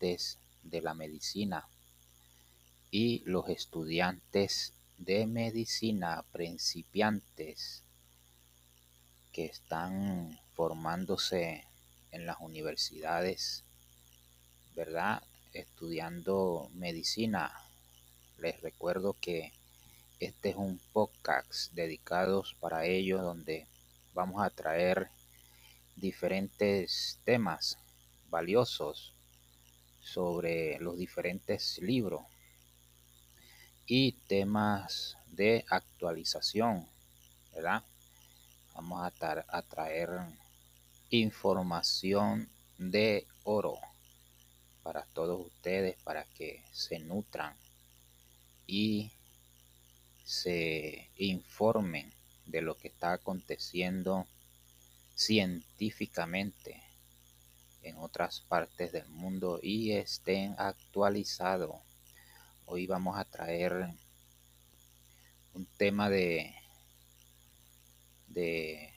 de la medicina y los estudiantes de medicina principiantes que están formándose en las universidades, ¿verdad? Estudiando medicina. Les recuerdo que este es un podcast dedicado para ellos donde vamos a traer diferentes temas valiosos sobre los diferentes libros y temas de actualización, ¿verdad? Vamos a, a traer información de oro para todos ustedes, para que se nutran y se informen de lo que está aconteciendo científicamente en otras partes del mundo y estén actualizados. Hoy vamos a traer un tema de, de,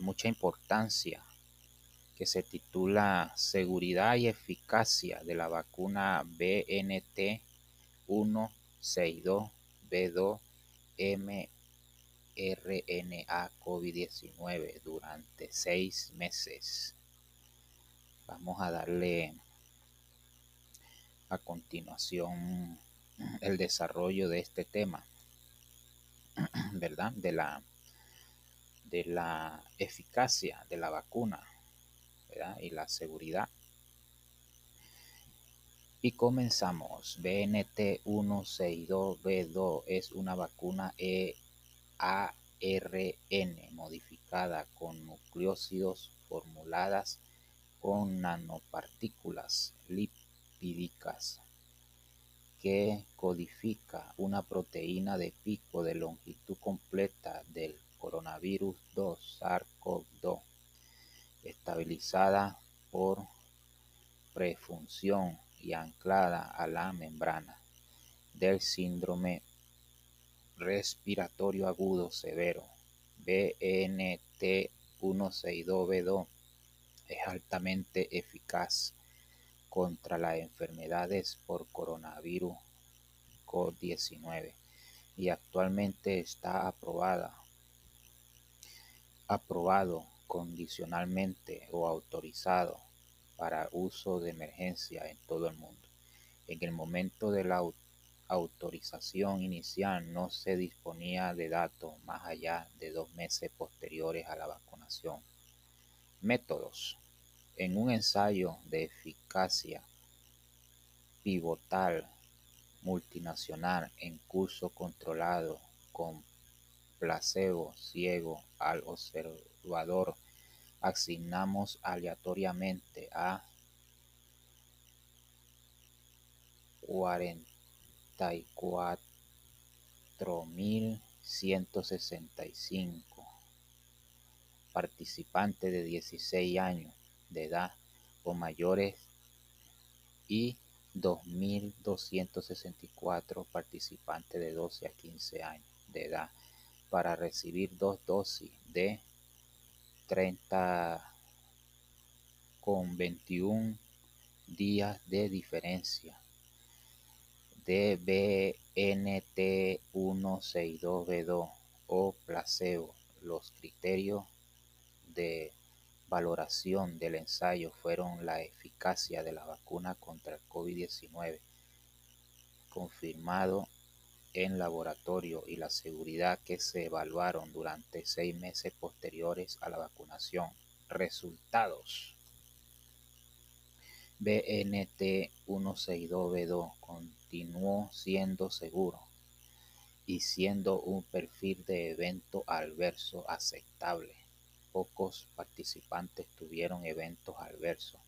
mucha importancia que se titula Seguridad y eficacia de la vacuna BNT 162B2 mRNA COVID-19 durante seis meses. Vamos a darle a continuación el desarrollo de este tema, ¿verdad? De la, de la eficacia de la vacuna y la seguridad. Y comenzamos. BNT162B2 es una vacuna EARN modificada con nucleócidos formuladas con nanopartículas lipídicas que codifica una proteína de pico de longitud completa del coronavirus 2 SARS-CoV-2 estabilizada por prefunción y anclada a la membrana del síndrome respiratorio agudo severo BNT162B2 es altamente eficaz contra las enfermedades por coronavirus COVID-19 y actualmente está aprobada aprobado condicionalmente o autorizado para uso de emergencia en todo el mundo. En el momento de la autorización inicial no se disponía de datos más allá de dos meses posteriores a la vacunación. Métodos. En un ensayo de eficacia pivotal multinacional en curso controlado con placebo ciego al observador asignamos aleatoriamente a 44.165 participantes de 16 años de edad o mayores y 2.264 participantes de 12 a 15 años de edad para recibir dos dosis de 30 con 21 días de diferencia de BNT162B2 o placebo. Los criterios de valoración del ensayo fueron la eficacia de la vacuna contra el COVID-19 confirmado en laboratorio y la seguridad que se evaluaron durante seis meses posteriores a la vacunación. Resultados. BNT162B2 continuó siendo seguro y siendo un perfil de evento adverso aceptable. Pocos participantes tuvieron eventos adversos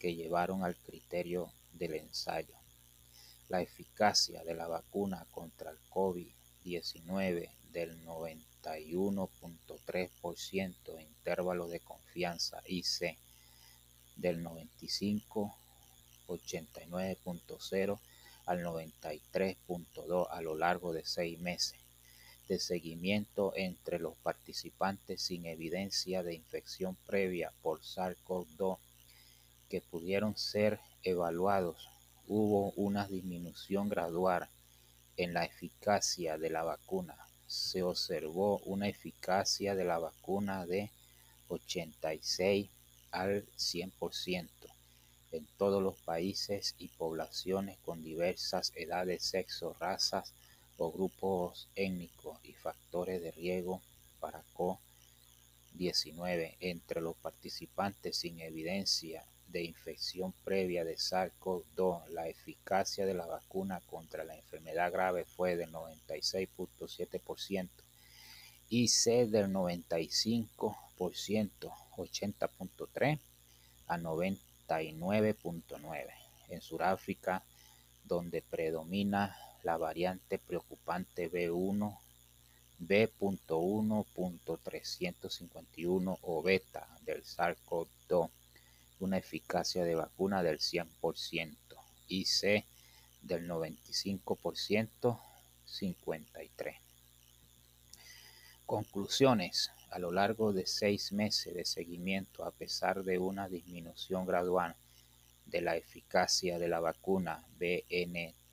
que llevaron al criterio del ensayo. La eficacia de la vacuna contra el COVID-19 del 91.3% en intervalos de confianza IC del 95 89.0 al 93.2 a lo largo de seis meses de seguimiento entre los participantes sin evidencia de infección previa por SARS-CoV-2 que pudieron ser evaluados, hubo una disminución gradual en la eficacia de la vacuna. Se observó una eficacia de la vacuna de 86 al 100% en todos los países y poblaciones con diversas edades, sexo, razas o grupos étnicos y factores de riesgo para COVID-19 entre los participantes sin evidencia de infección previa de SARS-CoV-2, la eficacia de la vacuna contra la enfermedad grave fue del 96.7% y C del 95%, 80.3 a 99.9. En Sudáfrica, donde predomina la variante preocupante B1, B.1.351 o beta del SARS-CoV-2 una eficacia de vacuna del 100% y C del 95%, 53. Conclusiones. A lo largo de seis meses de seguimiento, a pesar de una disminución gradual de la eficacia de la vacuna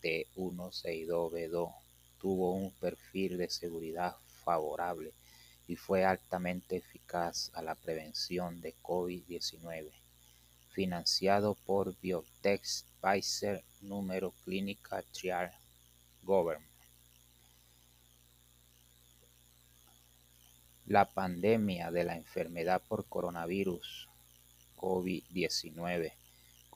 BNT162B2, tuvo un perfil de seguridad favorable y fue altamente eficaz a la prevención de COVID-19 financiado por Biotech Pfizer número Clinical Trial Government. La pandemia de la enfermedad por coronavirus COVID-19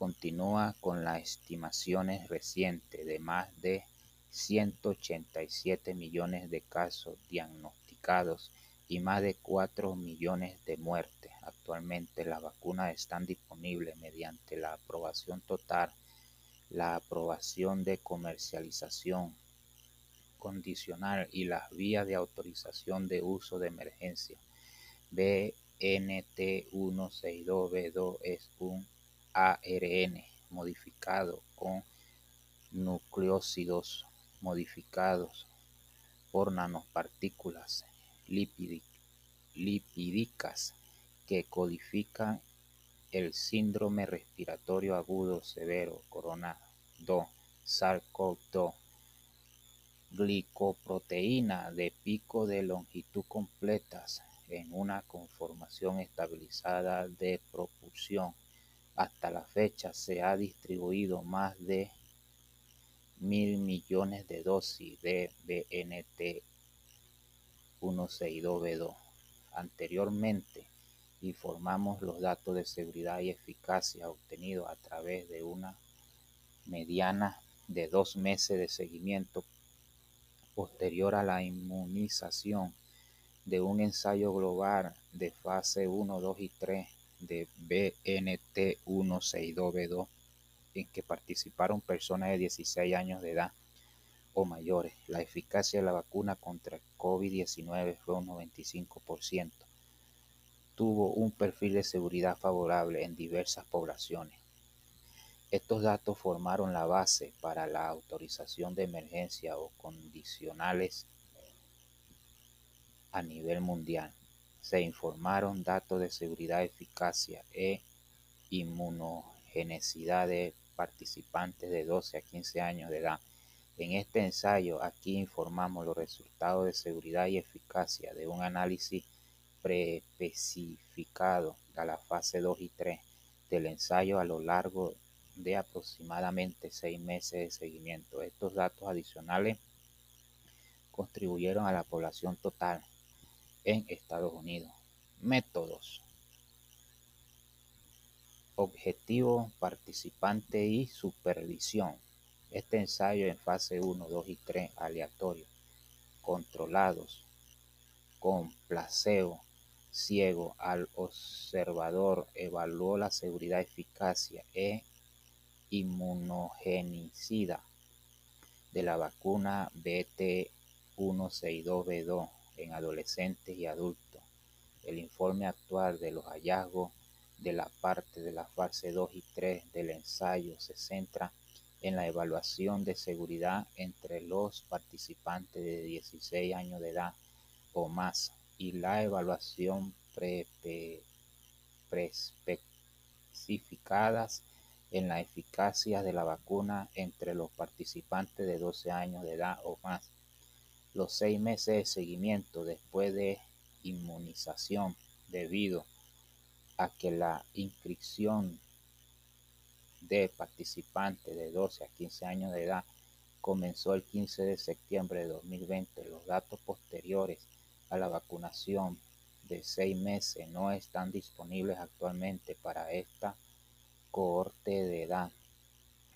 continúa con las estimaciones recientes de más de 187 millones de casos diagnosticados y más de 4 millones de muertes. Actualmente las vacunas están disponibles mediante la aprobación total, la aprobación de comercialización condicional y las vías de autorización de uso de emergencia. BNT162B2 es un ARN modificado con nucleósidos modificados por nanopartículas lipídicas que codifican el síndrome respiratorio agudo severo corona 2, SARS-CoV-2, glicoproteína de pico de longitud completas en una conformación estabilizada de propulsión. Hasta la fecha se ha distribuido más de mil millones de dosis de BNT 162B2. Anteriormente informamos los datos de seguridad y eficacia obtenidos a través de una mediana de dos meses de seguimiento posterior a la inmunización de un ensayo global de fase 1, 2 y 3 de BNT162B2 en que participaron personas de 16 años de edad o mayores. La eficacia de la vacuna contra COVID-19 fue un 95%. Tuvo un perfil de seguridad favorable en diversas poblaciones. Estos datos formaron la base para la autorización de emergencia o condicionales a nivel mundial. Se informaron datos de seguridad, eficacia e inmunogenicidad de participantes de 12 a 15 años de edad en este ensayo aquí informamos los resultados de seguridad y eficacia de un análisis preespecificado a la fase 2 y 3 del ensayo a lo largo de aproximadamente seis meses de seguimiento. Estos datos adicionales contribuyeron a la población total en Estados Unidos. Métodos. Objetivo, participante y supervisión. Este ensayo en fase 1, 2 y 3 aleatorios, controlados, con placebo ciego al observador, evaluó la seguridad, eficacia e inmunogenicida de la vacuna BT162B2 en adolescentes y adultos. El informe actual de los hallazgos de la parte de la fase 2 y 3 del ensayo se centra en la evaluación de seguridad entre los participantes de 16 años de edad o más y la evaluación especificadas en la eficacia de la vacuna entre los participantes de 12 años de edad o más. Los seis meses de seguimiento después de inmunización debido a que la inscripción de participantes de 12 a 15 años de edad comenzó el 15 de septiembre de 2020. Los datos posteriores a la vacunación de seis meses no están disponibles actualmente para esta cohorte de edad.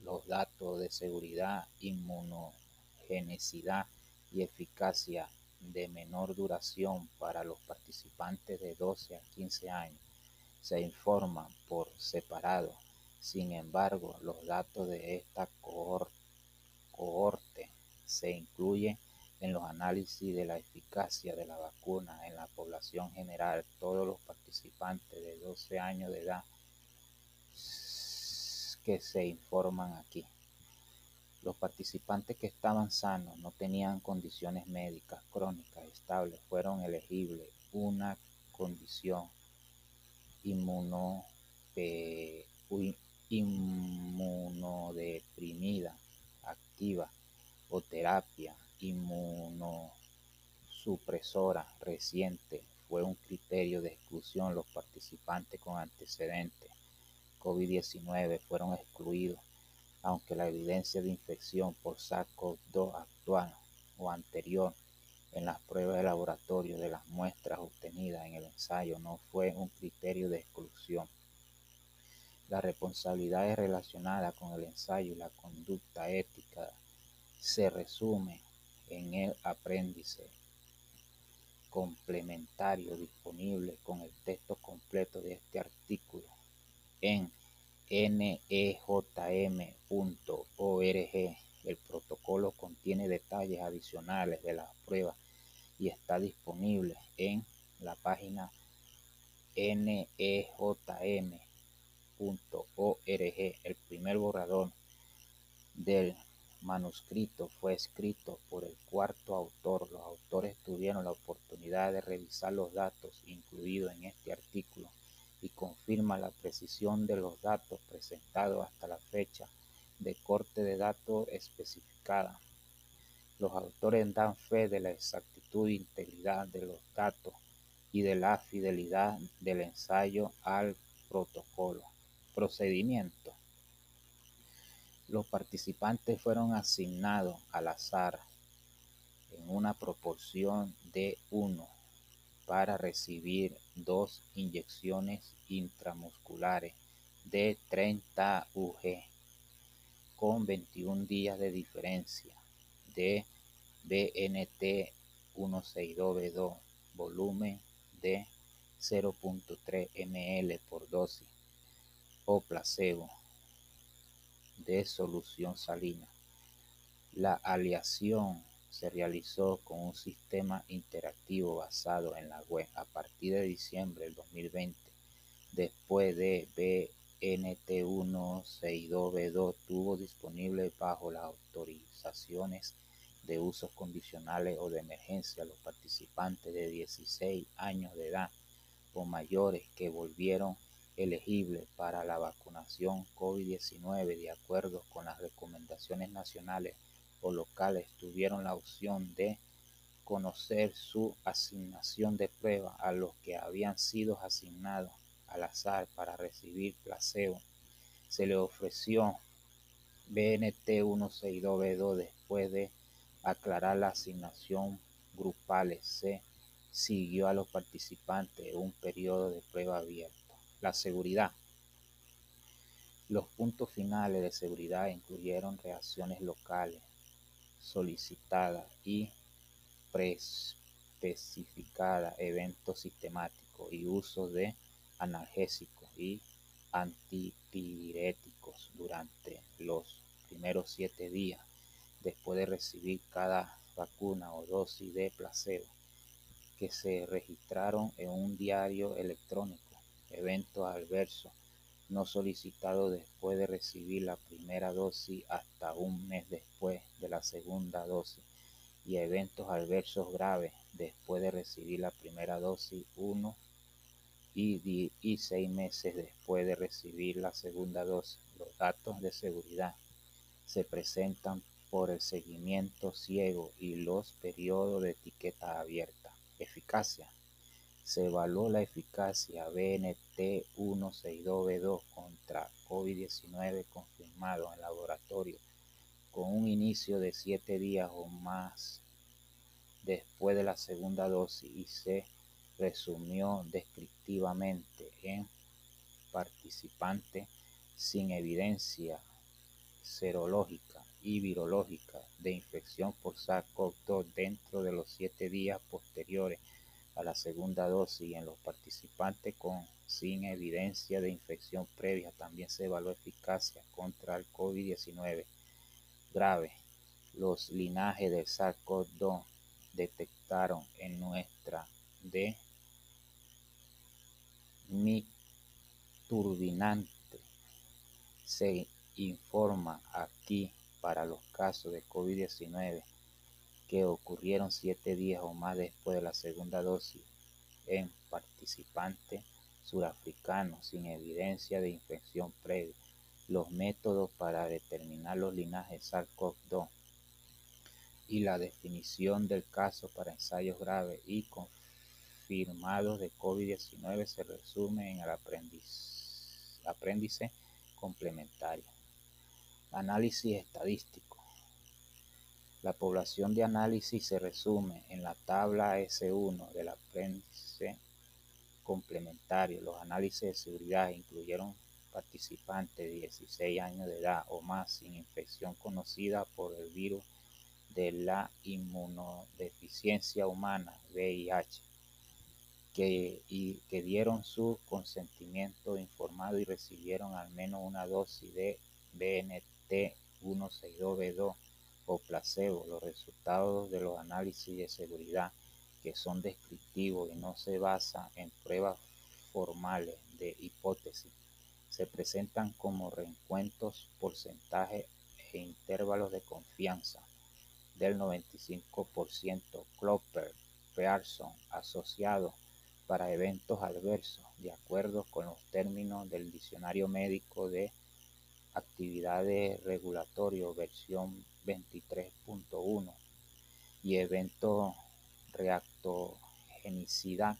Los datos de seguridad, inmunogenicidad y eficacia de menor duración para los participantes de 12 a 15 años se informan por separado sin embargo, los datos de esta cohorte se incluyen en los análisis de la eficacia de la vacuna en la población general. Todos los participantes de 12 años de edad que se informan aquí. Los participantes que estaban sanos, no tenían condiciones médicas crónicas estables, fueron elegibles. Una condición inmuno, inmunodeprimida activa o terapia inmunosupresora reciente. Fue un criterio de exclusión. Los participantes con antecedentes COVID-19 fueron excluidos, aunque la evidencia de infección por SARS-CoV-2 actual o anterior en las pruebas de laboratorio de las muestras obtenidas en el ensayo no fue un criterio de exclusión. Las responsabilidades relacionadas con el ensayo y la conducta ética se resumen en el apéndice complementario disponible con el texto completo de este artículo en nejm.org. El protocolo contiene detalles adicionales de las pruebas y está disponible en la página nejm el primer borrador del manuscrito fue escrito por el cuarto autor. Los autores tuvieron la oportunidad de revisar los datos incluidos en este artículo y confirma la precisión de los datos presentados hasta la fecha de corte de datos especificada. Los autores dan fe de la exactitud e integridad de los datos y de la fidelidad del ensayo al protocolo. Procedimiento. Los participantes fueron asignados al azar en una proporción de 1 para recibir dos inyecciones intramusculares de 30 UG con 21 días de diferencia de BNT 162B2 volumen de 0.3 ml por dosis o placebo de solución salina. La aleación se realizó con un sistema interactivo basado en la web a partir de diciembre del 2020. Después de BNT162B2 tuvo disponible bajo las autorizaciones de usos condicionales o de emergencia los participantes de 16 años de edad o mayores que volvieron elegibles para la vacunación COVID-19 de acuerdo con las recomendaciones nacionales locales tuvieron la opción de conocer su asignación de prueba a los que habían sido asignados al azar para recibir placebo. Se le ofreció BNT 162B2 después de aclarar la asignación grupales. Se siguió a los participantes un periodo de prueba abierta. La seguridad. Los puntos finales de seguridad incluyeron reacciones locales solicitadas y preespecificadas, eventos sistemáticos y uso de analgésicos y antipiréticos durante los primeros siete días después de recibir cada vacuna o dosis de placebo que se registraron en un diario electrónico. Eventos adversos no solicitado después de recibir la primera dosis hasta un mes después de la segunda dosis y eventos adversos graves después de recibir la primera dosis uno y, y seis meses después de recibir la segunda dosis. Los datos de seguridad se presentan por el seguimiento ciego y los periodos de etiqueta abierta. Eficacia. Se evaluó la eficacia BNT162B2 contra COVID-19 confirmado en laboratorio con un inicio de siete días o más después de la segunda dosis y se resumió descriptivamente en participantes sin evidencia serológica y virológica de infección por SARS-CoV-2 dentro de los siete días posteriores a la segunda dosis y en los participantes con sin evidencia de infección previa también se evaluó eficacia contra el COVID-19 grave. Los linajes de SARS-CoV-2 detectaron en nuestra de mi turbinante se informa aquí para los casos de COVID-19 que ocurrieron siete días o más después de la segunda dosis en participantes surafricanos sin evidencia de infección previa. Los métodos para determinar los linajes SARS-CoV-2 y la definición del caso para ensayos graves y confirmados de COVID-19 se resume en el aprendizaje complementario. Análisis estadístico. La población de análisis se resume en la tabla S1 del aprendizaje complementario. Los análisis de seguridad incluyeron participantes de 16 años de edad o más sin infección conocida por el virus de la inmunodeficiencia humana, VIH, que, que dieron su consentimiento informado y recibieron al menos una dosis de BNT162B2 o placebo. Los resultados de los análisis de seguridad, que son descriptivos y no se basan en pruebas formales de hipótesis, se presentan como reencuentros, porcentajes e intervalos de confianza del 95% Clopper Pearson asociado para eventos adversos, de acuerdo con los términos del Diccionario Médico de Actividades Regulatorio versión 23.1 y evento reactogenicidad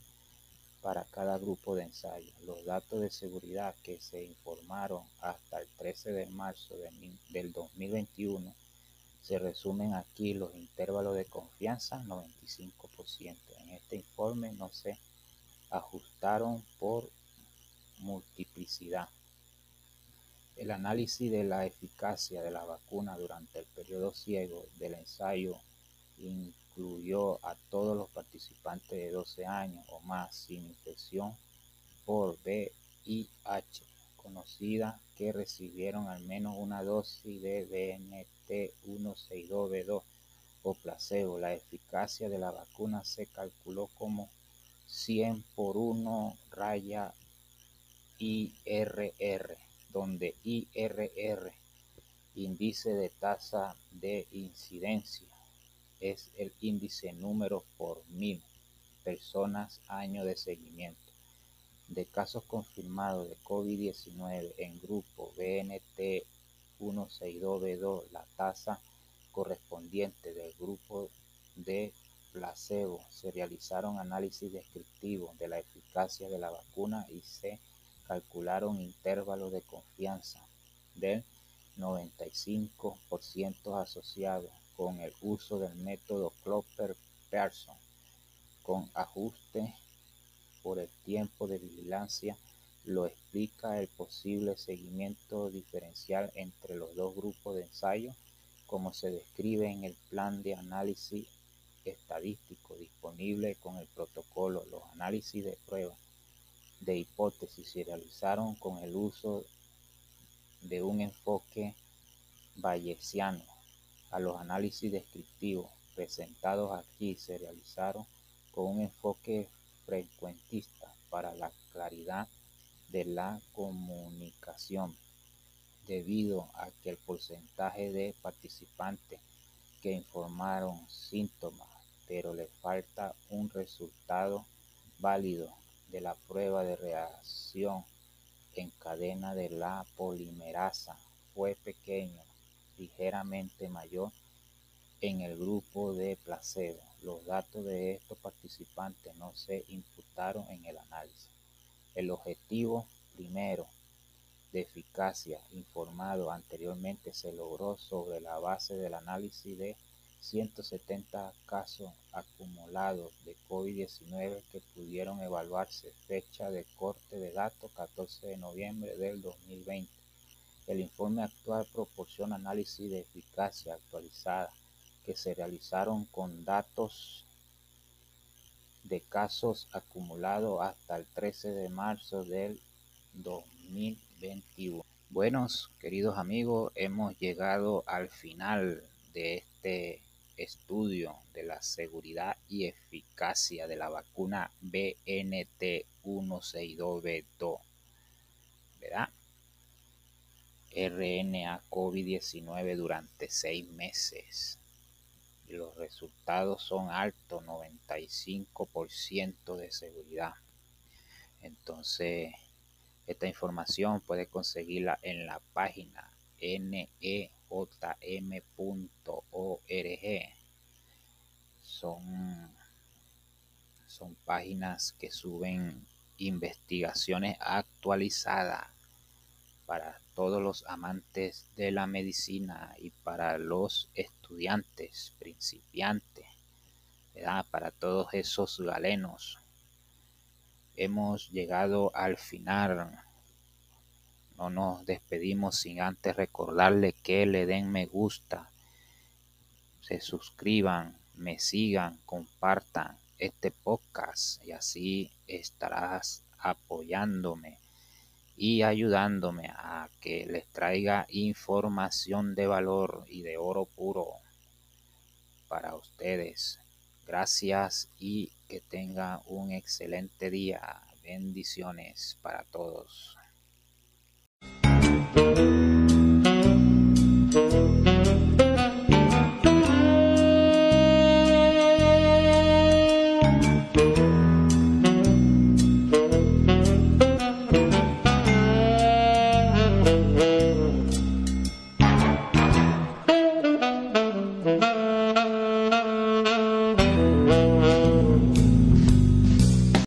para cada grupo de ensayo. Los datos de seguridad que se informaron hasta el 13 de marzo del 2021 se resumen aquí los intervalos de confianza 95%. En este informe no se ajustaron por multiplicidad. El análisis de la eficacia de la vacuna durante el periodo ciego del ensayo incluyó a todos los participantes de 12 años o más sin infección por VIH conocida que recibieron al menos una dosis de BNT162B2 o placebo. La eficacia de la vacuna se calculó como 100 por 1 raya IRR, donde IRR, índice de tasa de incidencia, es el índice número por mil personas año de seguimiento. De casos confirmados de COVID-19 en grupo BNT162B2, la tasa correspondiente del grupo de placebo, se realizaron análisis descriptivos de la eficacia de la vacuna y se calcularon intervalos de confianza del 95% asociados con el uso del método Klopper-Pearson con ajuste por el tiempo de vigilancia lo explica el posible seguimiento diferencial entre los dos grupos de ensayo, como se describe en el plan de análisis estadístico disponible con el protocolo. Los análisis de prueba de hipótesis se realizaron con el uso de un enfoque bayesiano. A los análisis descriptivos presentados aquí se realizaron con un enfoque frecuentista para la claridad de la comunicación, debido a que el porcentaje de participantes que informaron síntomas, pero le falta un resultado válido de la prueba de reacción en cadena de la polimerasa fue pequeño, ligeramente mayor en el grupo de placebo. Los datos de estos participantes no se imputaron en el análisis. El objetivo primero de eficacia informado anteriormente se logró sobre la base del análisis de 170 casos acumulados de COVID-19 que pudieron evaluarse. Fecha de corte de datos 14 de noviembre del 2020. El informe actual proporciona análisis de eficacia actualizada que se realizaron con datos de casos acumulados hasta el 13 de marzo del 2021. Buenos, queridos amigos, hemos llegado al final de este estudio de la seguridad y eficacia de la vacuna BNT162B2. ¿Verdad? RNA COVID-19 durante seis meses. Y los resultados son altos, 95% de seguridad. Entonces, esta información puede conseguirla en la página nejm.org. Son, son páginas que suben investigaciones actualizadas para todos los amantes de la medicina y para los estudiantes principiantes, para todos esos galenos. Hemos llegado al final. No nos despedimos sin antes recordarle que le den me gusta, se suscriban, me sigan, compartan este podcast y así estarás apoyándome y ayudándome a que les traiga información de valor y de oro puro para ustedes. Gracias y que tengan un excelente día. Bendiciones para todos. Thank you.